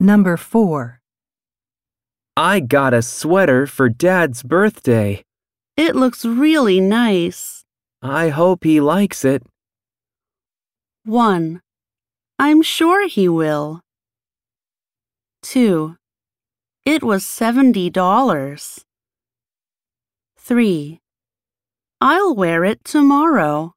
Number 4. I got a sweater for Dad's birthday. It looks really nice. I hope he likes it. 1. I'm sure he will. 2. It was $70. 3. I'll wear it tomorrow.